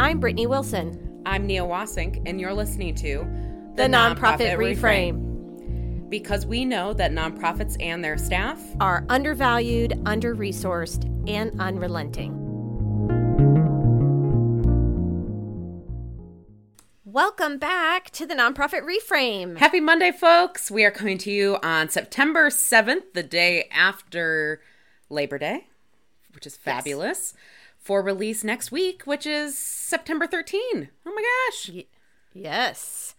I'm Brittany Wilson. I'm Mia Wasink, and you're listening to The, Nonprofit, Reframe. Because we know that nonprofits and their staff Are undervalued, under resourced, and unrelenting. Welcome back to the Nonprofit Reframe. Happy Monday, folks. We are coming to you on September 7th, the day after Labor Day, which is fabulous, for release next week, which is September 13. Oh my gosh. Yes.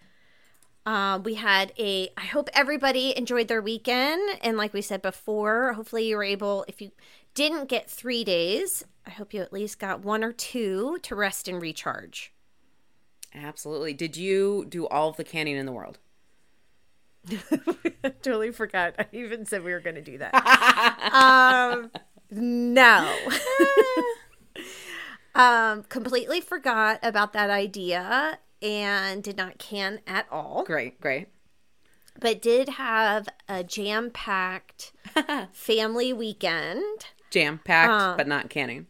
Uh, we had a, I hope everybody enjoyed their weekend. And like we said before, hopefully you were able, if you didn't get three days, I hope you at least got one or two to rest and recharge. Absolutely. Did you do all of the canning in the world? totally forgot. I even said we were going to do that. um, no. um, completely forgot about that idea and did not can at all. Great, great. But did have a jam packed family weekend. Jam packed, Uh, but not canning.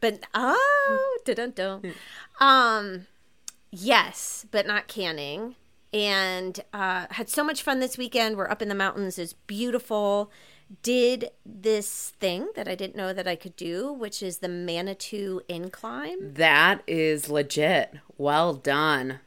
But oh, dun dun Um, yes, but not canning. And uh, had so much fun this weekend. We're up in the mountains. It's beautiful. Did this thing that I didn't know that I could do, which is the Manitou incline. That is legit. Well done.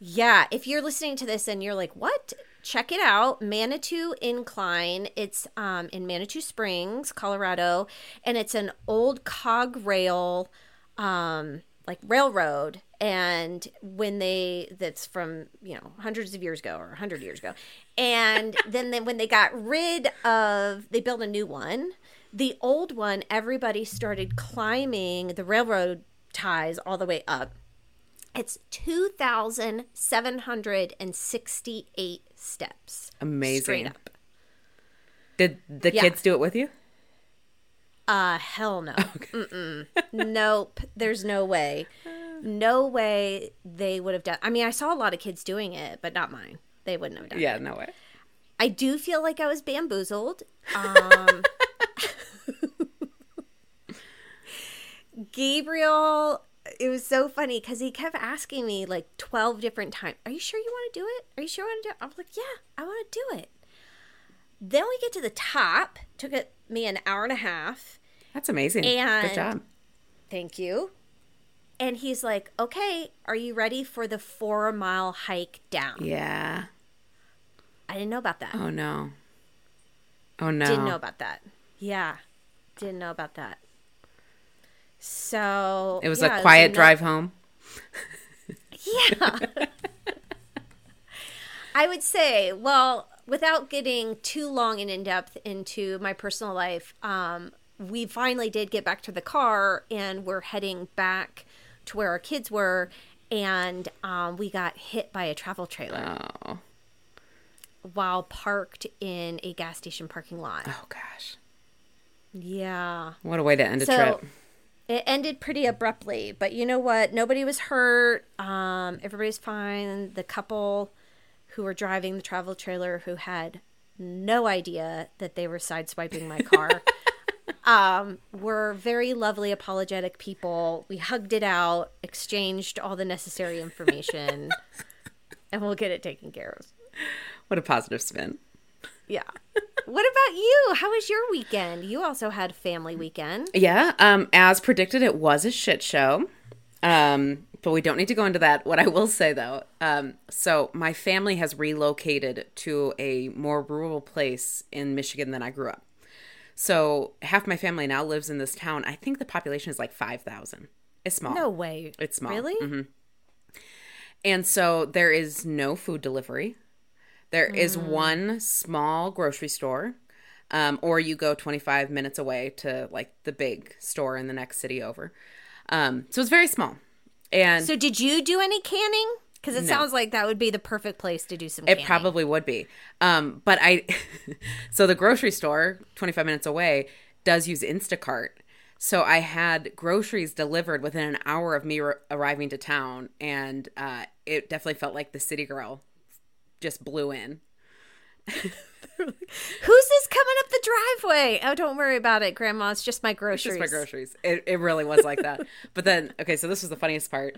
Yeah, if you're listening to this and you're like, "What?" Check it out, Manitou Incline. It's um, in Manitou Springs, Colorado, and it's an old cog rail, um, like railroad. And when they, that's from you know hundreds of years ago or hundred years ago, and then they, when they got rid of, they built a new one. The old one, everybody started climbing the railroad ties all the way up. It's 2,768 steps. Amazing. Straight up. Did the Yeah. kids do it with you? Uh, hell no. Mm-mm. nope. There's no way. No way they would have done. I mean, I saw a lot of kids doing it, but not mine. They wouldn't have done Yeah, it. no way. I do feel like I was bamboozled. Um, Gabriel, it was so funny because he kept asking me like 12 different times, Are you sure you want to do it? Are you sure you want to do it? I was like, Yeah, I want to do it. Then we get to the top, took it me an hour and a half. That's amazing. And- Good job. Thank you. And he's like, Okay, are you ready for the four mile hike down? Yeah. I didn't know about that. Oh no. Oh no. Didn't know about that. Yeah. Didn't know about that. So it was yeah, a quiet no- drive home. Yeah. I would say, well, without getting too long and in depth into my personal life, um, we finally did get back to the car and we're heading back to where our kids were. And um, we got hit by a travel trailer Oh. while parked in a gas station parking lot. Oh gosh. Yeah. What a way to end a So trip. it ended pretty abruptly, but you know what? Nobody was hurt. Um, everybody's fine. The couple who were driving the travel trailer who had no idea that they were sideswiping my car um, were very lovely, apologetic people. We hugged it out, exchanged all the necessary information, and we'll get it taken care of. What a positive spin. Yeah. what about you? How was your weekend? You also had family weekend. Yeah, um, as predicted, it was a shit show. Um, but we don't need to go into that. What I will say though, um, so my family has relocated to a more rural place in Michigan than I grew up. So half my family now lives in this town. I think the population is like five thousand. It's small. No way. It's small. Really? Mhm. And so there is no food delivery. There is Mm. one small grocery store, um, or you go 25 minutes away to like the big store in the next city over. Um, so it's very small. And So did you do any canning? Because it No. sounds like that would be the perfect place to do some. It canning. probably would be. Um, but I, so the grocery store, 25 minutes away, does use Instacart. So I had groceries delivered within an hour of me ar- arriving to town. And uh, it definitely felt like the city girl just blew in. Who's this coming up the driveway? Oh, don't worry about it, Grandma. It's just my groceries. Just my groceries. It, it really was like that. but then, okay, so this was the funniest part.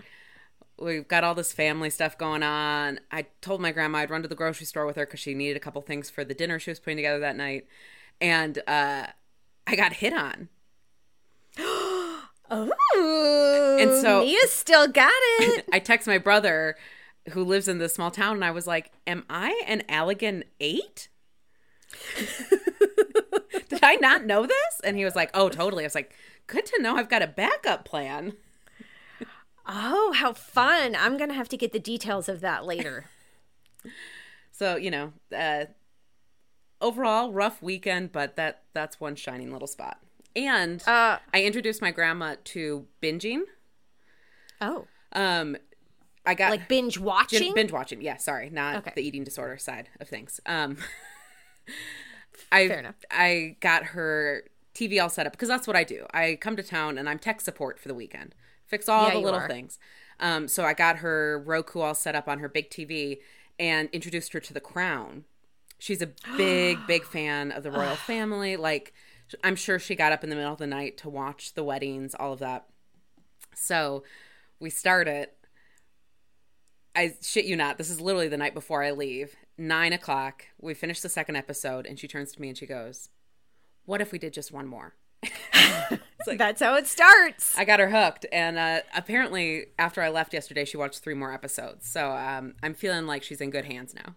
We've got all this family stuff going on. I told my grandma I'd run to the grocery store with her because she needed a couple things for the dinner she was putting together that night. And uh, I got hit on. Oh, And so- Mia still got it. I text my brother who lives in this small town and I was like, Am I an Allegan 8? Did I not know this? And he was like, Oh, totally. I was like, Good to know I've got a backup plan. Oh, how fun! I'm gonna have to get the details of that later. So, you know, uh, overall, rough weekend, but that that's one shining little spot. And Uh, I introduced my grandma to binging. oh, Um, I got like binge watching. binge watching. Yeah, sorry, not Okay. the eating disorder side of things. Um, I Fair enough. I got her TV all set up because that's what I do. I come to town and I'm tech support for the weekend, fix all Yeah, the little are. things. Um, so I got her Roku all set up on her big TV and introduced her to The Crown. She's a big, big fan of the royal family. Like, I'm sure she got up in the middle of the night to watch the weddings, all of that. So we start it. I shit you not. This is literally the night before I leave. Nine o'clock. We finish the second episode, and she turns to me and she goes, "What if we did just one more?" That's how it starts. I got her hooked, and uh, apparently, after I left yesterday, she watched three more episodes. So um, I'm feeling like she's in good hands now.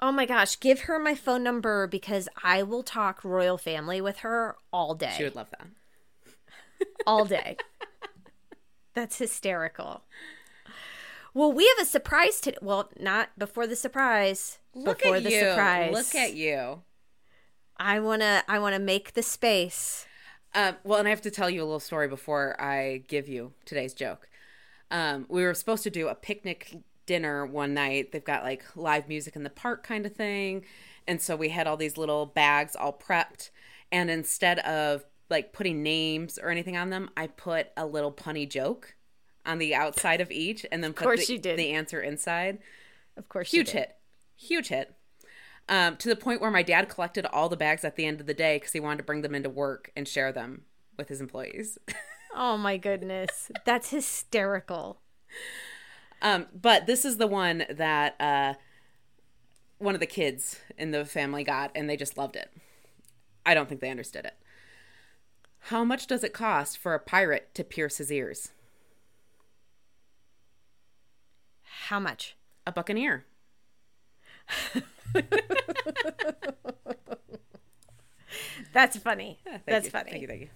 Oh my gosh, give her my phone number because I will talk royal family with her all day. She would love that. all day. That's hysterical. Well, we have a surprise today. Well, not before the surprise. Look before at the you. surprise. Look at you. I wanna. I wanna make the space. Um, well, and I have to tell you a little story before I give you today's joke. Um, we were supposed to do a picnic dinner one night. They've got like live music in the park kind of thing. And so we had all these little bags all prepped. And instead of like putting names or anything on them, I put a little punny joke on the outside of each and then put course the, the answer inside. Of course, you Huge hit. Huge hit. Um, to the point where my dad collected all the bags at the end of the day because he wanted to bring them into work and share them with his employees. Oh my goodness, that's hysterical. um, but this is the one that uh, one of the kids in the family got, and they just loved it. I don't think they understood it. How much does it cost for a pirate to pierce his ears? How much? A buccaneer. That's funny. Thank That's you. funny. Thank you. Thank you.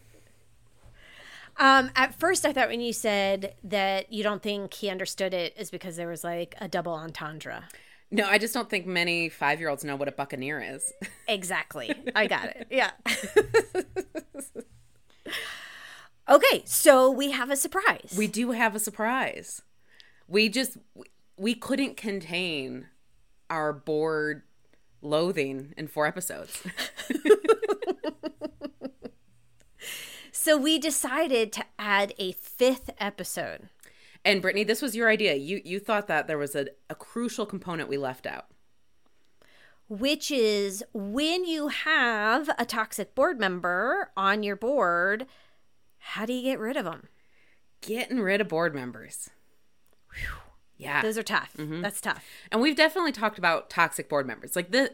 Um, at first, I thought when you said that you don't think he understood it is because there was like a double entendre. No, I just don't think many five year olds know what a buccaneer is. Exactly. I got it. Yeah. okay, so we have a surprise. we do have a surprise. We just we couldn't contain our bored loathing in four episodes. so we decided to add a fifth episode. And Brittany, this was your idea. You you thought that there was a, a crucial component we left out. which is when you have a toxic board member on your board, how do you get rid of them? Getting rid of board members. Yeah. Those are tough. Mm-hmm. That's tough. And we've definitely talked about toxic board members. Like the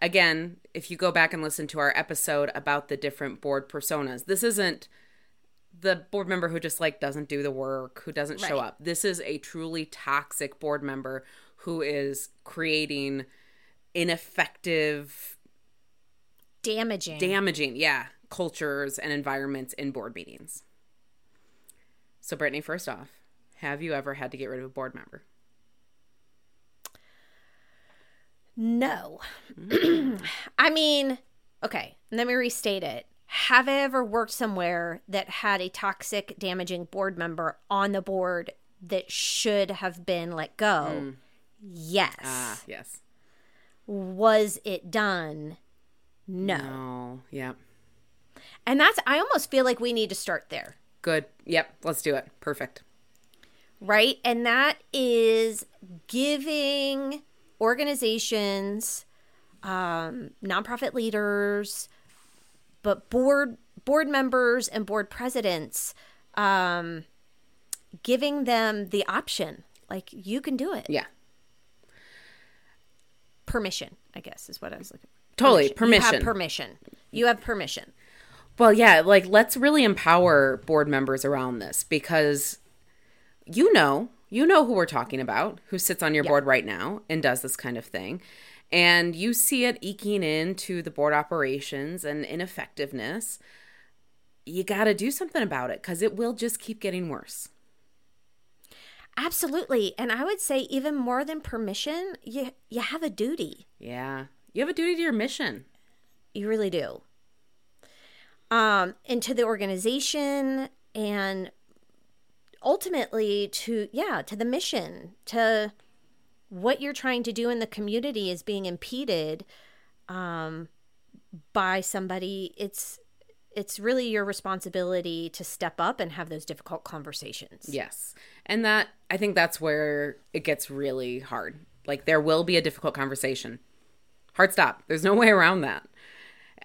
again, if you go back and listen to our episode about the different board personas, this isn't the board member who just like doesn't do the work, who doesn't show Right. up. This is a truly toxic board member who is creating ineffective, Damaging. damaging, yeah, cultures and environments in board meetings. So Brittany, first off, have you ever had to get rid of a board member? No. I mean, okay, let me restate it. Have I ever worked somewhere that had a toxic, damaging board member on the board that should have been let go? Yes. Ah, yes. Was it done? No. No. Yep. And that's, I almost feel like we need to start there. Good. Yep. Let's do it. Perfect. Right? And that is giving organizations um, nonprofit leaders, but board board members and board presidents, um, giving them the option, like you can do it. Yeah. Permission, I guess, is what I was looking. for. Totally, permission You have permission. permission. You have permission. Well, yeah, like let's really empower board members around this because you know, you know who we're talking about, who sits on your board right now and does this kind of thing. And you see it eking into the board operations and ineffectiveness. You got to do something about it because it will just keep getting worse. Absolutely, and I would say even more than permission, you you have a duty. Yeah. You have a duty to your mission. You really do. Um, and to the organization and ultimately to yeah, to the mission, to what you're trying to do in the community is being impeded um by somebody. It's it's really your responsibility to step up and have those difficult conversations. Yes. And that, I think that's where it gets really hard. Like, there will be a difficult conversation. Hard stop. There's no way around that.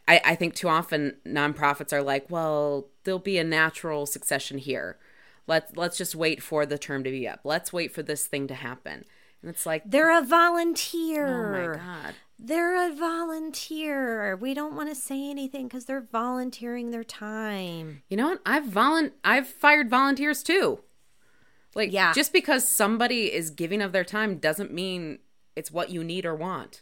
I, I think too often nonprofits are like, well, there'll be a natural succession here. Let's let's just wait for the term to be up. Let's wait for this thing to happen. And it's like, They're a volunteer. oh my god, They're a volunteer. We don't want to say anything because they're volunteering their time. you know what? I've volun I've fired volunteers too. Like, Yeah. just because somebody is giving of their time doesn't mean it's what you need or want.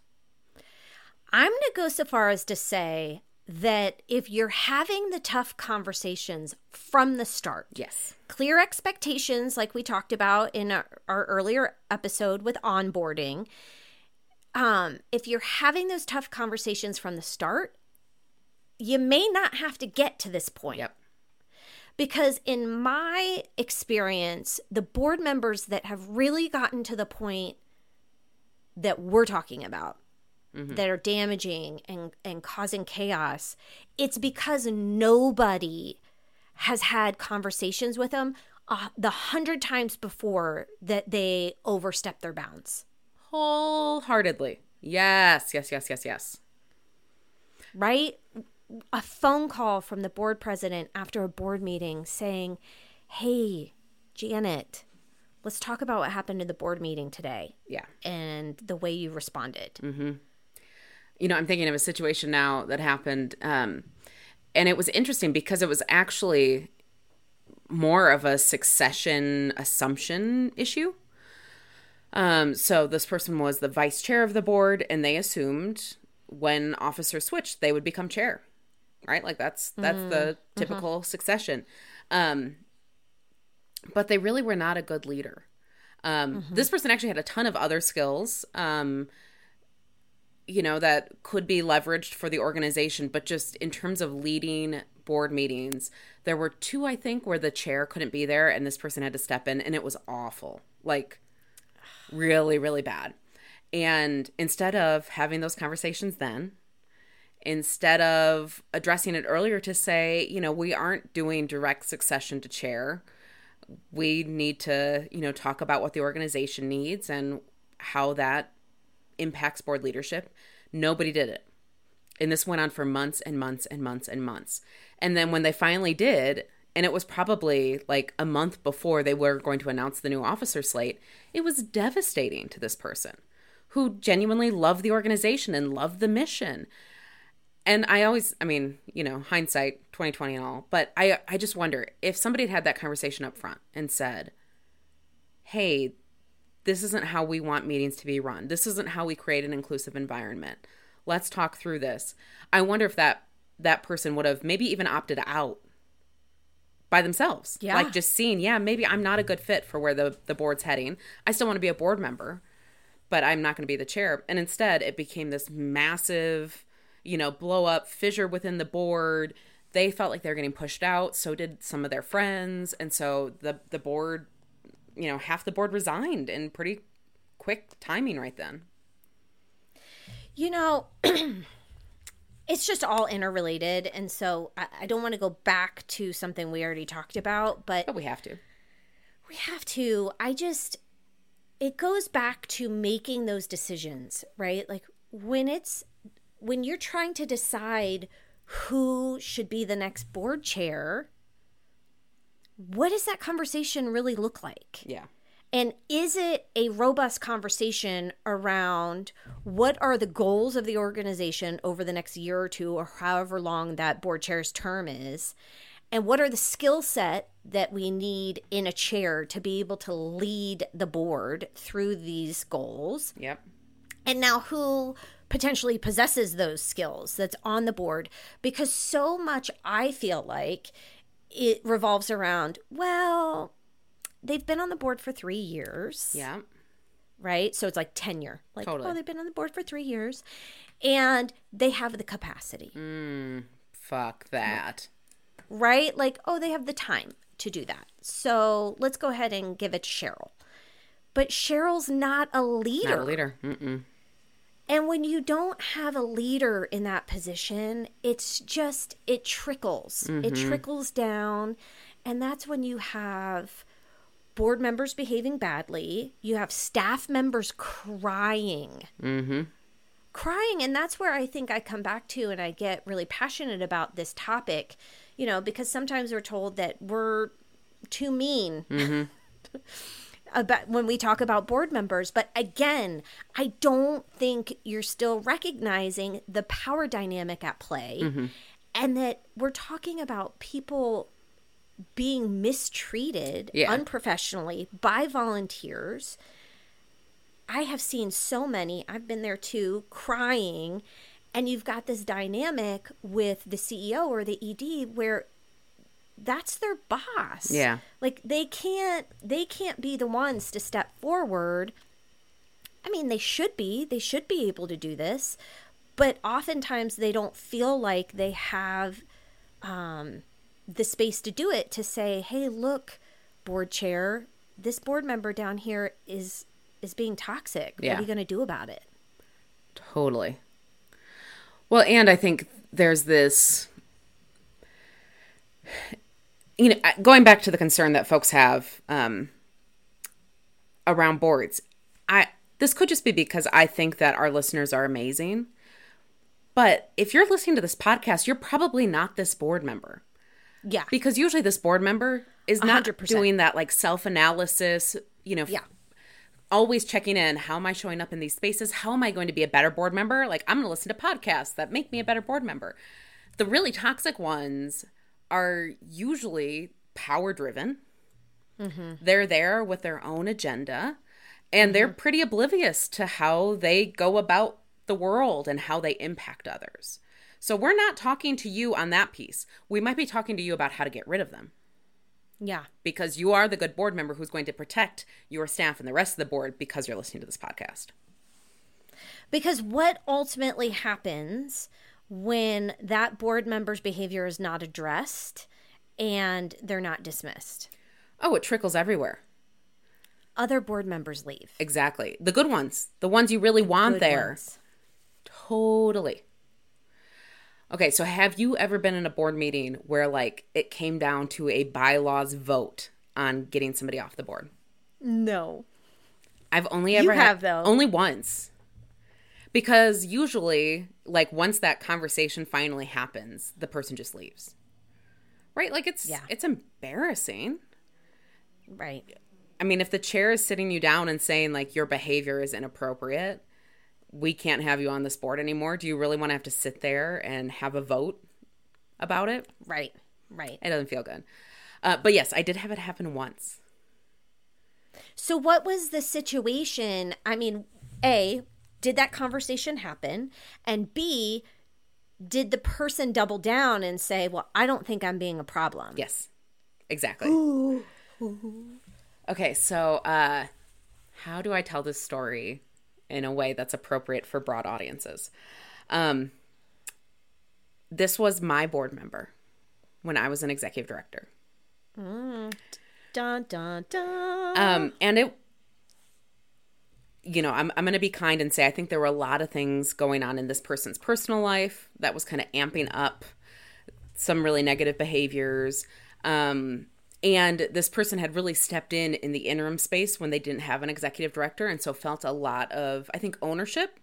I'm going to go so far as to say that if you're having the tough conversations from the start, Yes. clear expectations, like we talked about in our, our earlier episode with onboarding, um, if you're having those tough conversations from the start, you may not have to get to this point. Yep. Because in my experience, the board members that have really gotten to the point that we're talking about, that are damaging and, and causing chaos, it's because nobody has had conversations with them uh, the hundred times before that they overstep their bounds. Wholeheartedly. Yes, yes, yes, yes, yes. right? A phone call from the board president after a board meeting saying, Hey, Janet, let's talk about what happened in the board meeting today Yeah. and the way you responded. You know, I'm thinking of a situation now that happened. Um, and it was interesting because it was actually more of a succession assumption issue. Um, so this person was the vice chair of the board, and they assumed when officers switched, they would become chair. Right? Like that's that's the typical succession. Um, but they really were not a good leader. Um, This person actually had a ton of other skills. Um, you know that could be leveraged for the organization but just in terms of leading board meetings there were two i think where the chair couldn't be there and this person had to step in and it was awful. Like really really bad. And instead of having those conversations then instead of addressing it earlier to say you know we aren't doing direct succession to chair. We need to you know talk about what the organization needs and how that impacts board leadership. Nobody did it. And this went on for months and months and months and months. And then when they finally did, and it was probably like a month before they were going to announce the new officer slate, it was devastating to this person who genuinely loved the organization and loved the mission. And I always, I mean, you know, hindsight 2020 and all, but I I just wonder if somebody had had that conversation up front and said, "Hey, this isn't how we want meetings to be run. This isn't how we create an inclusive environment. Let's talk through this. I wonder if that that person would have maybe even opted out by themselves. Yeah. Like just seeing, yeah, maybe I'm not a good fit for where the the board's heading. I still want to be a board member, but I'm not going to be the chair. And instead, it became this massive, you know, blow up fissure within the board. They felt like they were getting pushed out, so did some of their friends, and so the the board you know, half the board resigned in pretty quick timing right then. You know, it's just all interrelated. And so I, I don't want to go back to something we already talked about, but But we have to. we have to. I just, it goes back to making those decisions, right? Like when it's when you're trying to decide who should be the next board chair, what does that conversation really look like? Yeah. And is it a robust conversation around what are the goals of the organization over the next year or two, or however long that board chair's term is? And what are the skill set that we need in a chair to be able to lead the board through these goals? Yep. And now who potentially possesses those skills that's on the board? Because so much I feel like it revolves around, well, they've been on the board for three years. Yeah. Right. So it's like tenure. Like, oh, Totally. oh, they've been on the board for three years and they have the capacity. Mm, fuck that. Right. Like, oh, they have the time to do that. So let's go ahead and give it to Cheryl. But Cheryl's not a leader. Not a leader. Mm-mm. And when you don't have a leader in that position, it's just, it trickles. It trickles down. And that's when you have board members behaving badly, you have staff members crying. Mm-hmm. Crying. And that's where I think I come back to and I get really passionate about this topic, you know, because sometimes we're told that we're too mean about when we talk about board members but again i don't think you're still recognizing the power dynamic at play mm-hmm. and that we're talking about people being mistreated Yeah. unprofessionally by volunteers. I have seen so many i've been there too crying. And you've got this dynamic with the ceo or the ed where that's their boss. Yeah. like they can't they can't be the ones to step forward. I mean they should be they should be able to do this but oftentimes they don't feel like they have um, the space to do it to say hey look board chair this board member down here is is being toxic. What are you going to do about it? Totally. Well, and I think there's this you know, going back to the concern that folks have um, around boards. I this could just be because I think that our listeners are amazing. But if you're listening to this podcast, you're probably not this board member yeah because usually this board member is not 100%. doing that like self-analysis, you know, yeah always checking in how am i showing up in these spaces how am i going to be a better board member like i'm going to listen to podcasts that make me a better board member the really toxic ones are usually power driven mm-hmm. they're there with their own agenda and they're mm-hmm. pretty oblivious to how they go about the world and how they impact others. So we're not talking to you on that piece. We might be talking to you about how to get rid of them. Yeah. Because you are the good board member who's going to protect your staff and the rest of the board because you're listening to this podcast. Because what ultimately happens when that board member's behavior is not addressed and they're not dismissed? Oh, it trickles everywhere. Other board members leave. Exactly. The good ones, the ones you really want Good there. ones. Totally. Okay, so have you ever been in a board meeting where like it came down to a bylaws vote on getting somebody off the board? No. I've only ever had- have, though. only once. Because usually, like once that conversation finally happens, the person just leaves. Right? Like it's Yeah. it's embarrassing. Right. I mean, if the chair is sitting you down and saying like your behavior is inappropriate, we can't have you on this board anymore. Do you really want to have to sit there and have a vote about it? Right. Right. It doesn't feel good. Uh, but yes, I did have it happen once. So, what was the situation? I mean, A, did that conversation happen? And B, did the person double down and say, well, I don't think I'm being a problem? Yes, exactly. Okay, so uh, how do I tell this story in a way that's appropriate for broad audiences? Um, this was my board member when I was an executive director. Dun, dun, dun. Um, and it, you know, I'm, I'm going to be kind and say I think there were a lot of things going on in this person's personal life that was kind of amping up some really negative behaviors. Um, and this person had really stepped in in the interim space when they didn't have an executive director and so felt a lot of, I think, ownership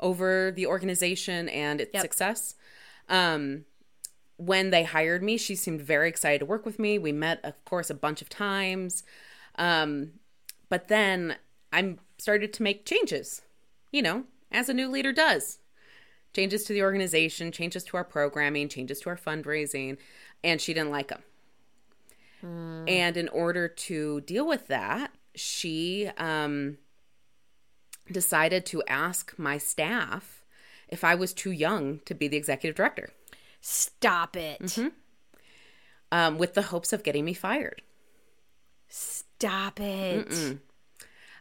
over the organization and its success. Um, when they hired me, she seemed very excited to work with me. We met, of course, a bunch of times. Um, but then I started to make changes, you know, as a new leader does changes to the organization, changes to our programming, changes to our fundraising, and she didn't like them. And in order to deal with that, she um, decided to ask my staff if I was too young to be the executive director, Stop it. Mm-hmm. um, with the hopes of getting me fired. Stop it.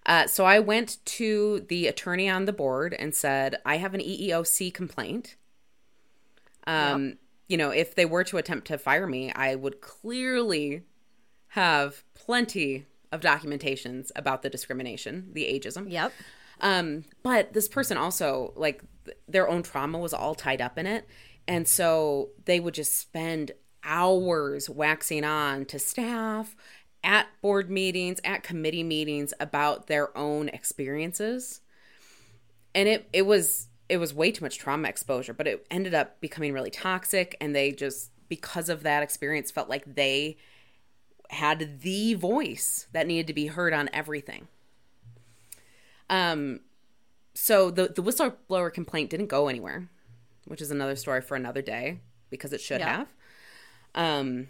Uh, so I went to the attorney on the board and said, I have an EEOC complaint. Um, You know, if they were to attempt to fire me, I would clearly have plenty of documentations about the discrimination, the ageism. Yep. Um, but this person also, like, th- their own trauma was all tied up in it. And so they would just spend hours waxing on to staff at board meetings, at committee meetings about their own experiences. And it, it was it was way too much trauma exposure, but it ended up becoming really toxic and they just because of that experience felt like they had the voice that needed to be heard on everything. Um, so the the whistleblower complaint didn't go anywhere, which is another story for another day because it should Yeah. have. Um,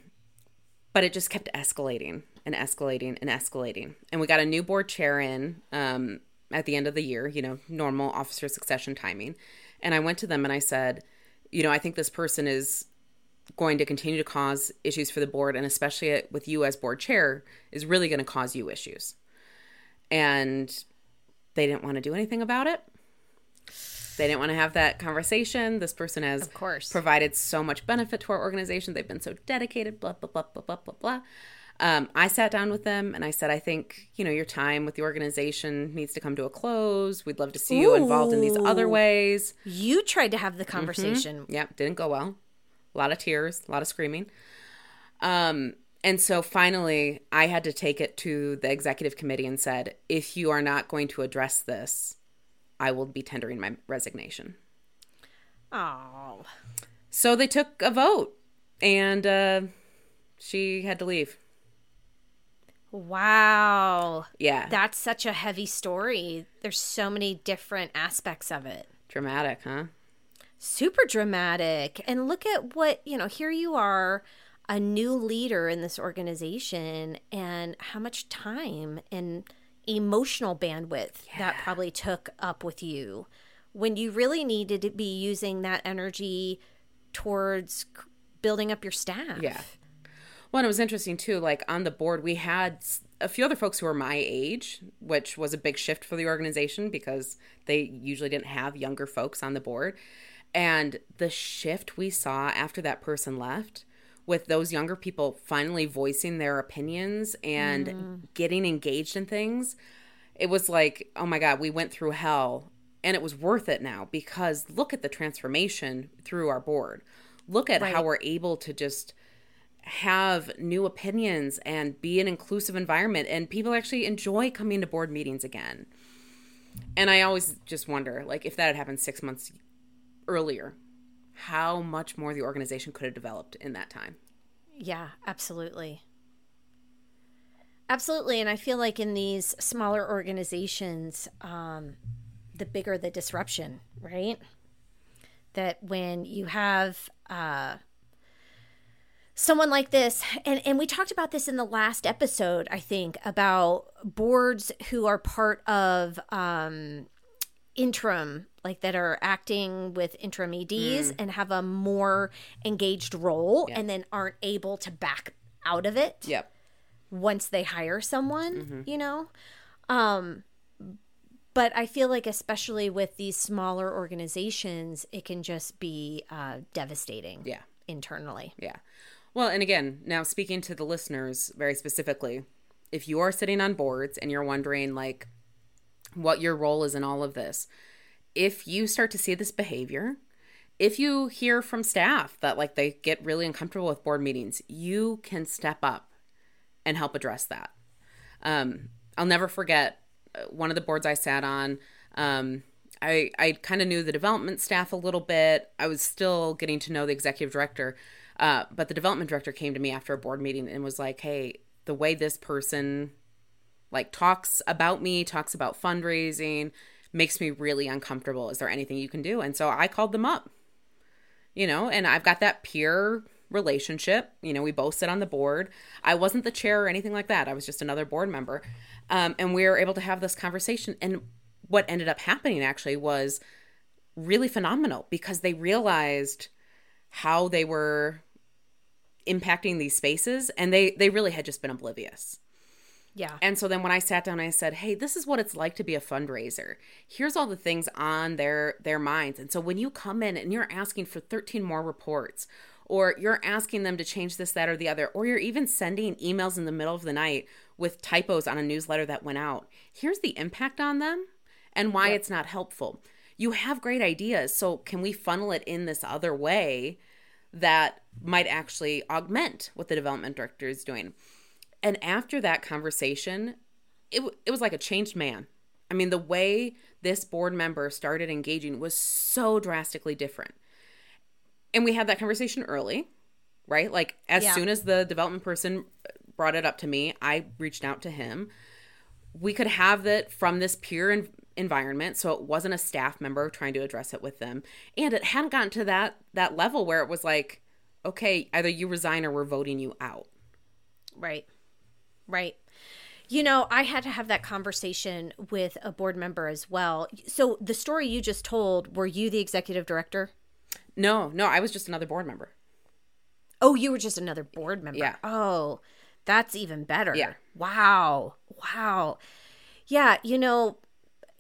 but it just kept escalating and escalating and escalating, and we got a new board chair in um, at the end of the year. You know, normal officer succession timing, and I went to them and I said, you know, I think this person is going to continue to cause issues for the board and especially with you as board chair is really going to cause you issues. And they didn't want to do anything about it. They didn't want to have that conversation. This person has Of course. provided so much benefit to our organization. They've been so dedicated blah blah blah blah blah blah blah um, i sat down with them and i said i think you know your time with the organization needs to come to a close we'd love to see you involved in these other ways You tried to have the conversation. yeah, didn't go well. A lot of tears, a lot of screaming. Um, and so finally, I had to take it to the executive committee and said, if you are not going to address this, I will be tendering my resignation. Oh. So they took a vote, and uh, she had to leave. Wow. Yeah, That's such a heavy story. There's so many different aspects of it. dramatic, huh? Super dramatic. And look at what, you know, here you are, a new leader in this organization, and how much time and emotional bandwidth that probably took up with you when you really needed to be using that energy towards building up your staff. Yeah. Well, and it was interesting too. Like on the board, we had a few other folks who were my age, which was a big shift for the organization because they usually didn't have younger folks on the board. And the shift we saw after that person left, with those younger people finally voicing their opinions and mm. getting engaged in things, it was like, oh my God, we went through hell and it was worth it now because look at the transformation through our board. Look at how we're able to just have new opinions and be an inclusive environment and people actually enjoy coming to board meetings again. And I always just wonder like if that had happened 6 months earlier, how much more the organization could have developed in that time. Yeah, absolutely. Absolutely. And I feel like in these smaller organizations, um, the bigger the disruption, right? That when you have uh, someone like this, and, and we talked about this in the last episode, I think, about boards who are part of um, interim, like that are acting with interim EDs and have a more engaged role and then aren't able to back out of it Yep. once they hire someone, Mm-hmm. you know? Um but I feel like especially with these smaller organizations, it can just be uh devastating Yeah. internally. Yeah. Well, and again, now speaking to the listeners very specifically, if you are sitting on boards and you're wondering like what your role is in all of this, if you start to see this behavior, if you hear from staff that like they get really uncomfortable with board meetings, you can step up and help address that. Um, I'll never forget uh, one of the boards I sat on. Um, I, I kind of knew the development staff a little bit. I was still getting to know the executive director. Uh, but the development director came to me after a board meeting and was like, hey, the way this person like talks about me, talks about fundraising, makes me really uncomfortable. Is there anything you can do? And so I called them up. You know, and I've got that peer relationship. You know, we both sit on the board. I wasn't the chair or anything like that. I was just another board member. Um, and we were able to have this conversation. And what ended up happening actually was really phenomenal because they realized how they were impacting these spaces and they they really had just been oblivious. Yeah. And so then when I sat down I said, "Hey, this is what it's like to be a fundraiser. Here's all the things on their their minds." And so when you come in and you're asking for 13 more reports or you're asking them to change this that or the other or you're even sending emails in the middle of the night with typos on a newsletter that went out. Here's the impact on them and why yep. it's not helpful. You have great ideas, so can we funnel it in this other way that might actually augment what the development director is doing? And after that conversation, it, it was like a changed man. I mean, the way this board member started engaging was so drastically different. And we had that conversation early, right? Like, as yeah. soon as the development person brought it up to me, I reached out to him. We could have that from this peer environment so it wasn't a staff member trying to address it with them and it hadn't gotten to that that level where it was like okay either you resign or we're voting you out right Right. You know, I had to have that conversation with a board member as well. So, the story you just told, were you the executive director? No, no, I was just another board member. Oh, you were just another board member. Yeah. Oh, that's even better. Yeah. Wow. Wow. Yeah, you know,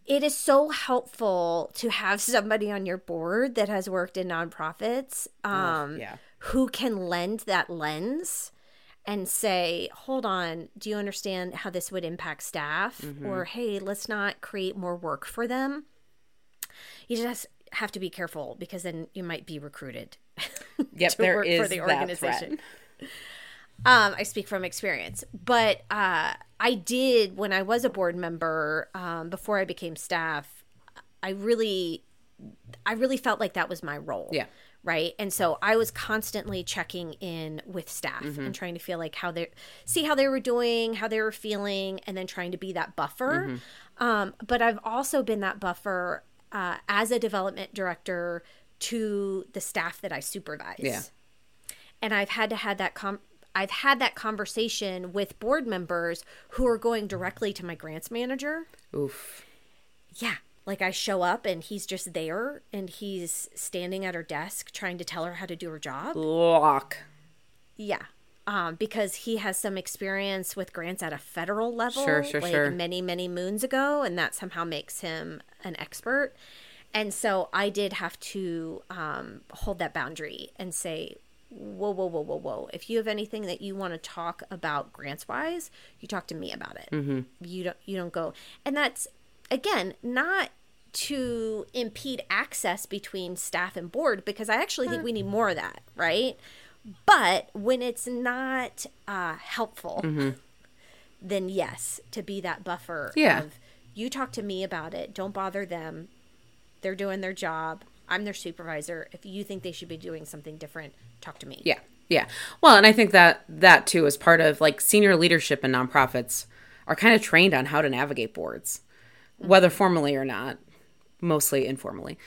it is so helpful to have somebody on your board that has worked in nonprofits um, oh, yeah. who can lend that lens and say, hold on, do you understand how this would impact staff? Mm-hmm. Or, hey, let's not create more work for them. You just have to be careful because then you might be recruited. Yep, there is for the organization. Um, I speak from experience, but uh, I did when I was a board member um, before I became staff. I really, I really felt like that was my role. Yeah right and so i was constantly checking in with staff mm-hmm. and trying to feel like how they see how they were doing how they were feeling and then trying to be that buffer mm-hmm. um, but i've also been that buffer uh, as a development director to the staff that i supervise yeah and i've had to have that com- I've had that conversation with board members who are going directly to my grants manager. Oof. Yeah, like I show up and he's just there and he's standing at her desk trying to tell her how to do her job. Lock. Yeah. Um, because he has some experience with grants at a federal level, sure, sure, like sure. many, many moons ago, and that somehow makes him an expert. And so I did have to um, hold that boundary and say, whoa, whoa, whoa, whoa, whoa. If you have anything that you want to talk about grants wise, you talk to me about it. Mm-hmm. You don't, you don't go. And that's again, not to impede access between staff and board because I actually think we need more of that, right? But when it's not uh, helpful, mm-hmm. then yes, to be that buffer yeah. of you talk to me about it, don't bother them. They're doing their job. I'm their supervisor. If you think they should be doing something different, talk to me. Yeah. Yeah. Well, and I think that that too is part of like senior leadership in nonprofits are kind of trained on how to navigate boards whether mm-hmm. formally or not, mostly informally.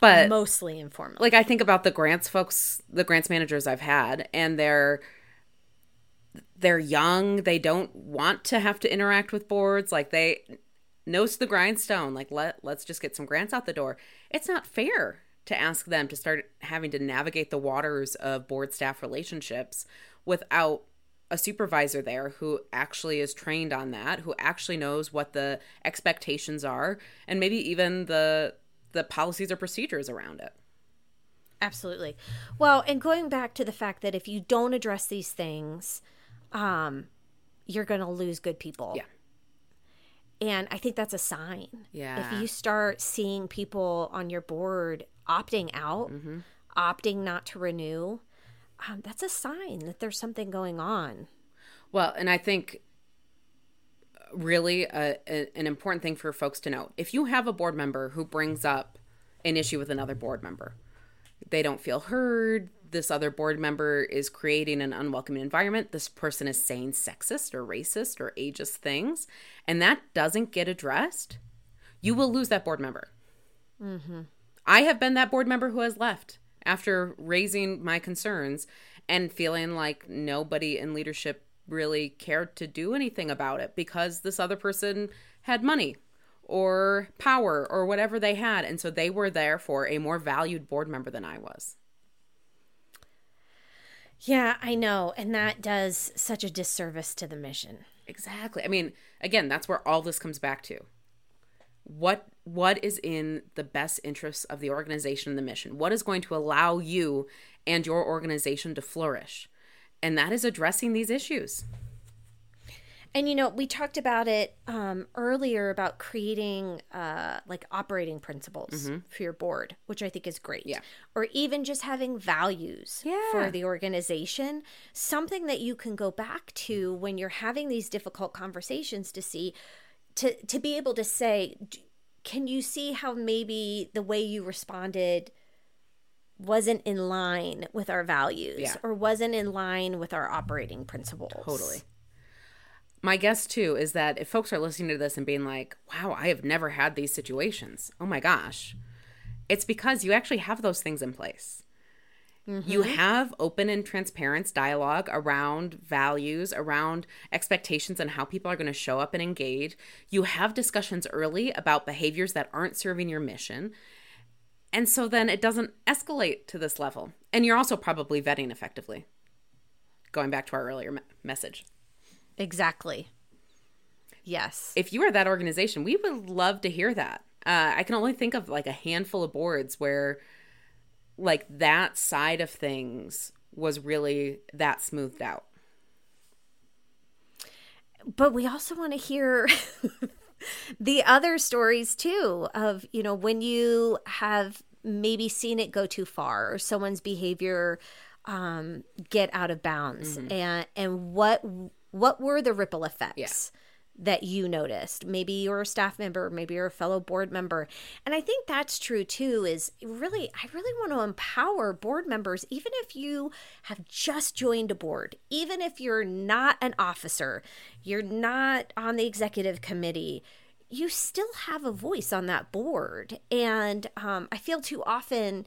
But mostly informally. Like I think about the grants folks, the grants managers I've had, and they're they're young. They don't want to have to interact with boards. Like they nose to the grindstone. Like let let's just get some grants out the door. It's not fair to ask them to start having to navigate the waters of board staff relationships without a supervisor there who actually is trained on that, who actually knows what the expectations are and maybe even the the policies or procedures around it. Absolutely. Well, and going back to the fact that if you don't address these things, um you're going to lose good people. Yeah. And I think that's a sign. Yeah. If you start seeing people on your board opting out, mm-hmm. opting not to renew, um, that's a sign that there's something going on. Well, and I think really a, a, an important thing for folks to know. If you have a board member who brings up an issue with another board member, they don't feel heard, this other board member is creating an unwelcoming environment, this person is saying sexist or racist or ageist things, and that doesn't get addressed, you will lose that board member. Mm-hmm. I have been that board member who has left after raising my concerns and feeling like nobody in leadership really cared to do anything about it because this other person had money or power or whatever they had. And so they were there for a more valued board member than I was. Yeah, I know. And that does such a disservice to the mission. Exactly. I mean, again, that's where all this comes back to. What what is in the best interests of the organization and the mission? What is going to allow you and your organization to flourish? And that is addressing these issues. And you know, we talked about it um, earlier about creating uh, like operating principles mm-hmm. for your board, which I think is great. Yeah. Or even just having values yeah. for the organization, something that you can go back to when you're having these difficult conversations to see, to to be able to say, can you see how maybe the way you responded wasn't in line with our values yeah. or wasn't in line with our operating principles? Totally my guess too is that if folks are listening to this and being like, wow, I have never had these situations. Oh my gosh. It's because you actually have those things in place. Mm-hmm. You have open and transparent dialogue around values, around expectations, and how people are going to show up and engage. You have discussions early about behaviors that aren't serving your mission. And so then it doesn't escalate to this level. And you're also probably vetting effectively. Going back to our earlier me- message. Exactly. Yes. If you are that organization, we would love to hear that. Uh, I can only think of like a handful of boards where like that side of things was really that smoothed out. But we also want to hear the other stories too of, you know, when you have maybe seen it go too far or someone's behavior um, get out of bounds mm-hmm. and and what what were the ripple effects? Yeah. That you noticed. Maybe you're a staff member, maybe you're a fellow board member. And I think that's true too, is really, I really want to empower board members, even if you have just joined a board, even if you're not an officer, you're not on the executive committee, you still have a voice on that board. And um, I feel too often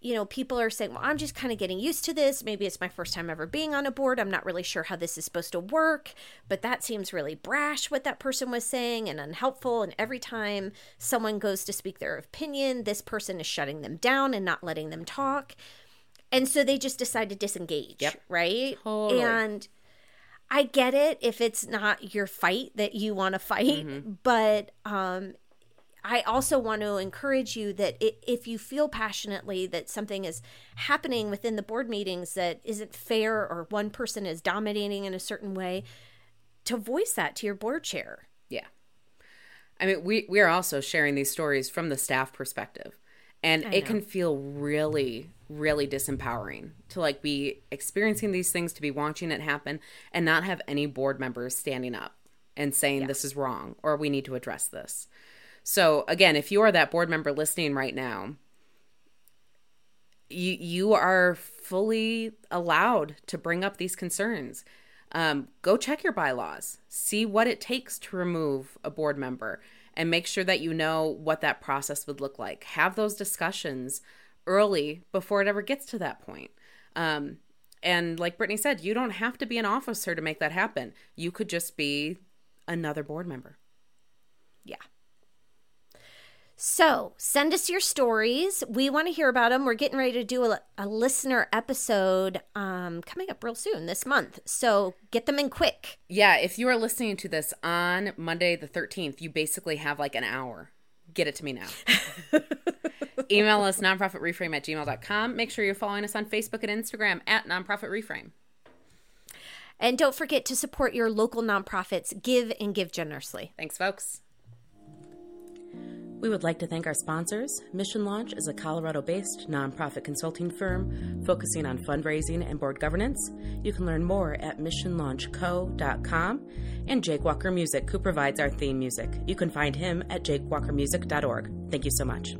you know, people are saying, well, I'm just kind of getting used to this. Maybe it's my first time ever being on a board. I'm not really sure how this is supposed to work, but that seems really brash what that person was saying and unhelpful. And every time someone goes to speak their opinion, this person is shutting them down and not letting them talk. And so they just decide to disengage, yep. right? Totally. And I get it if it's not your fight that you want to fight, mm-hmm. but um, I also want to encourage you that if you feel passionately that something is happening within the board meetings that isn't fair or one person is dominating in a certain way, to voice that to your board chair. Yeah. I mean, we, we are also sharing these stories from the staff perspective. And it can feel really, really disempowering to like be experiencing these things, to be watching it happen, and not have any board members standing up and saying yeah. this is wrong or we need to address this. So again, if you are that board member listening right now, you you are fully allowed to bring up these concerns. Um, go check your bylaws, see what it takes to remove a board member, and make sure that you know what that process would look like. Have those discussions early before it ever gets to that point. Um, and like Brittany said, you don't have to be an officer to make that happen. You could just be another board member. Yeah. So send us your stories. We want to hear about them. We're getting ready to do a, a listener episode um, coming up real soon this month. So get them in quick. Yeah, if you are listening to this on Monday the 13th, you basically have like an hour. Get it to me now. Email us nonprofitreframe at gmail.com. Make sure you're following us on Facebook and Instagram at nonprofitreframe. And don't forget to support your local nonprofits. Give and give generously. Thanks, folks. We would like to thank our sponsors. Mission Launch is a Colorado based nonprofit consulting firm focusing on fundraising and board governance. You can learn more at missionlaunchco.com. And Jake Walker Music, who provides our theme music. You can find him at jakewalkermusic.org. Thank you so much.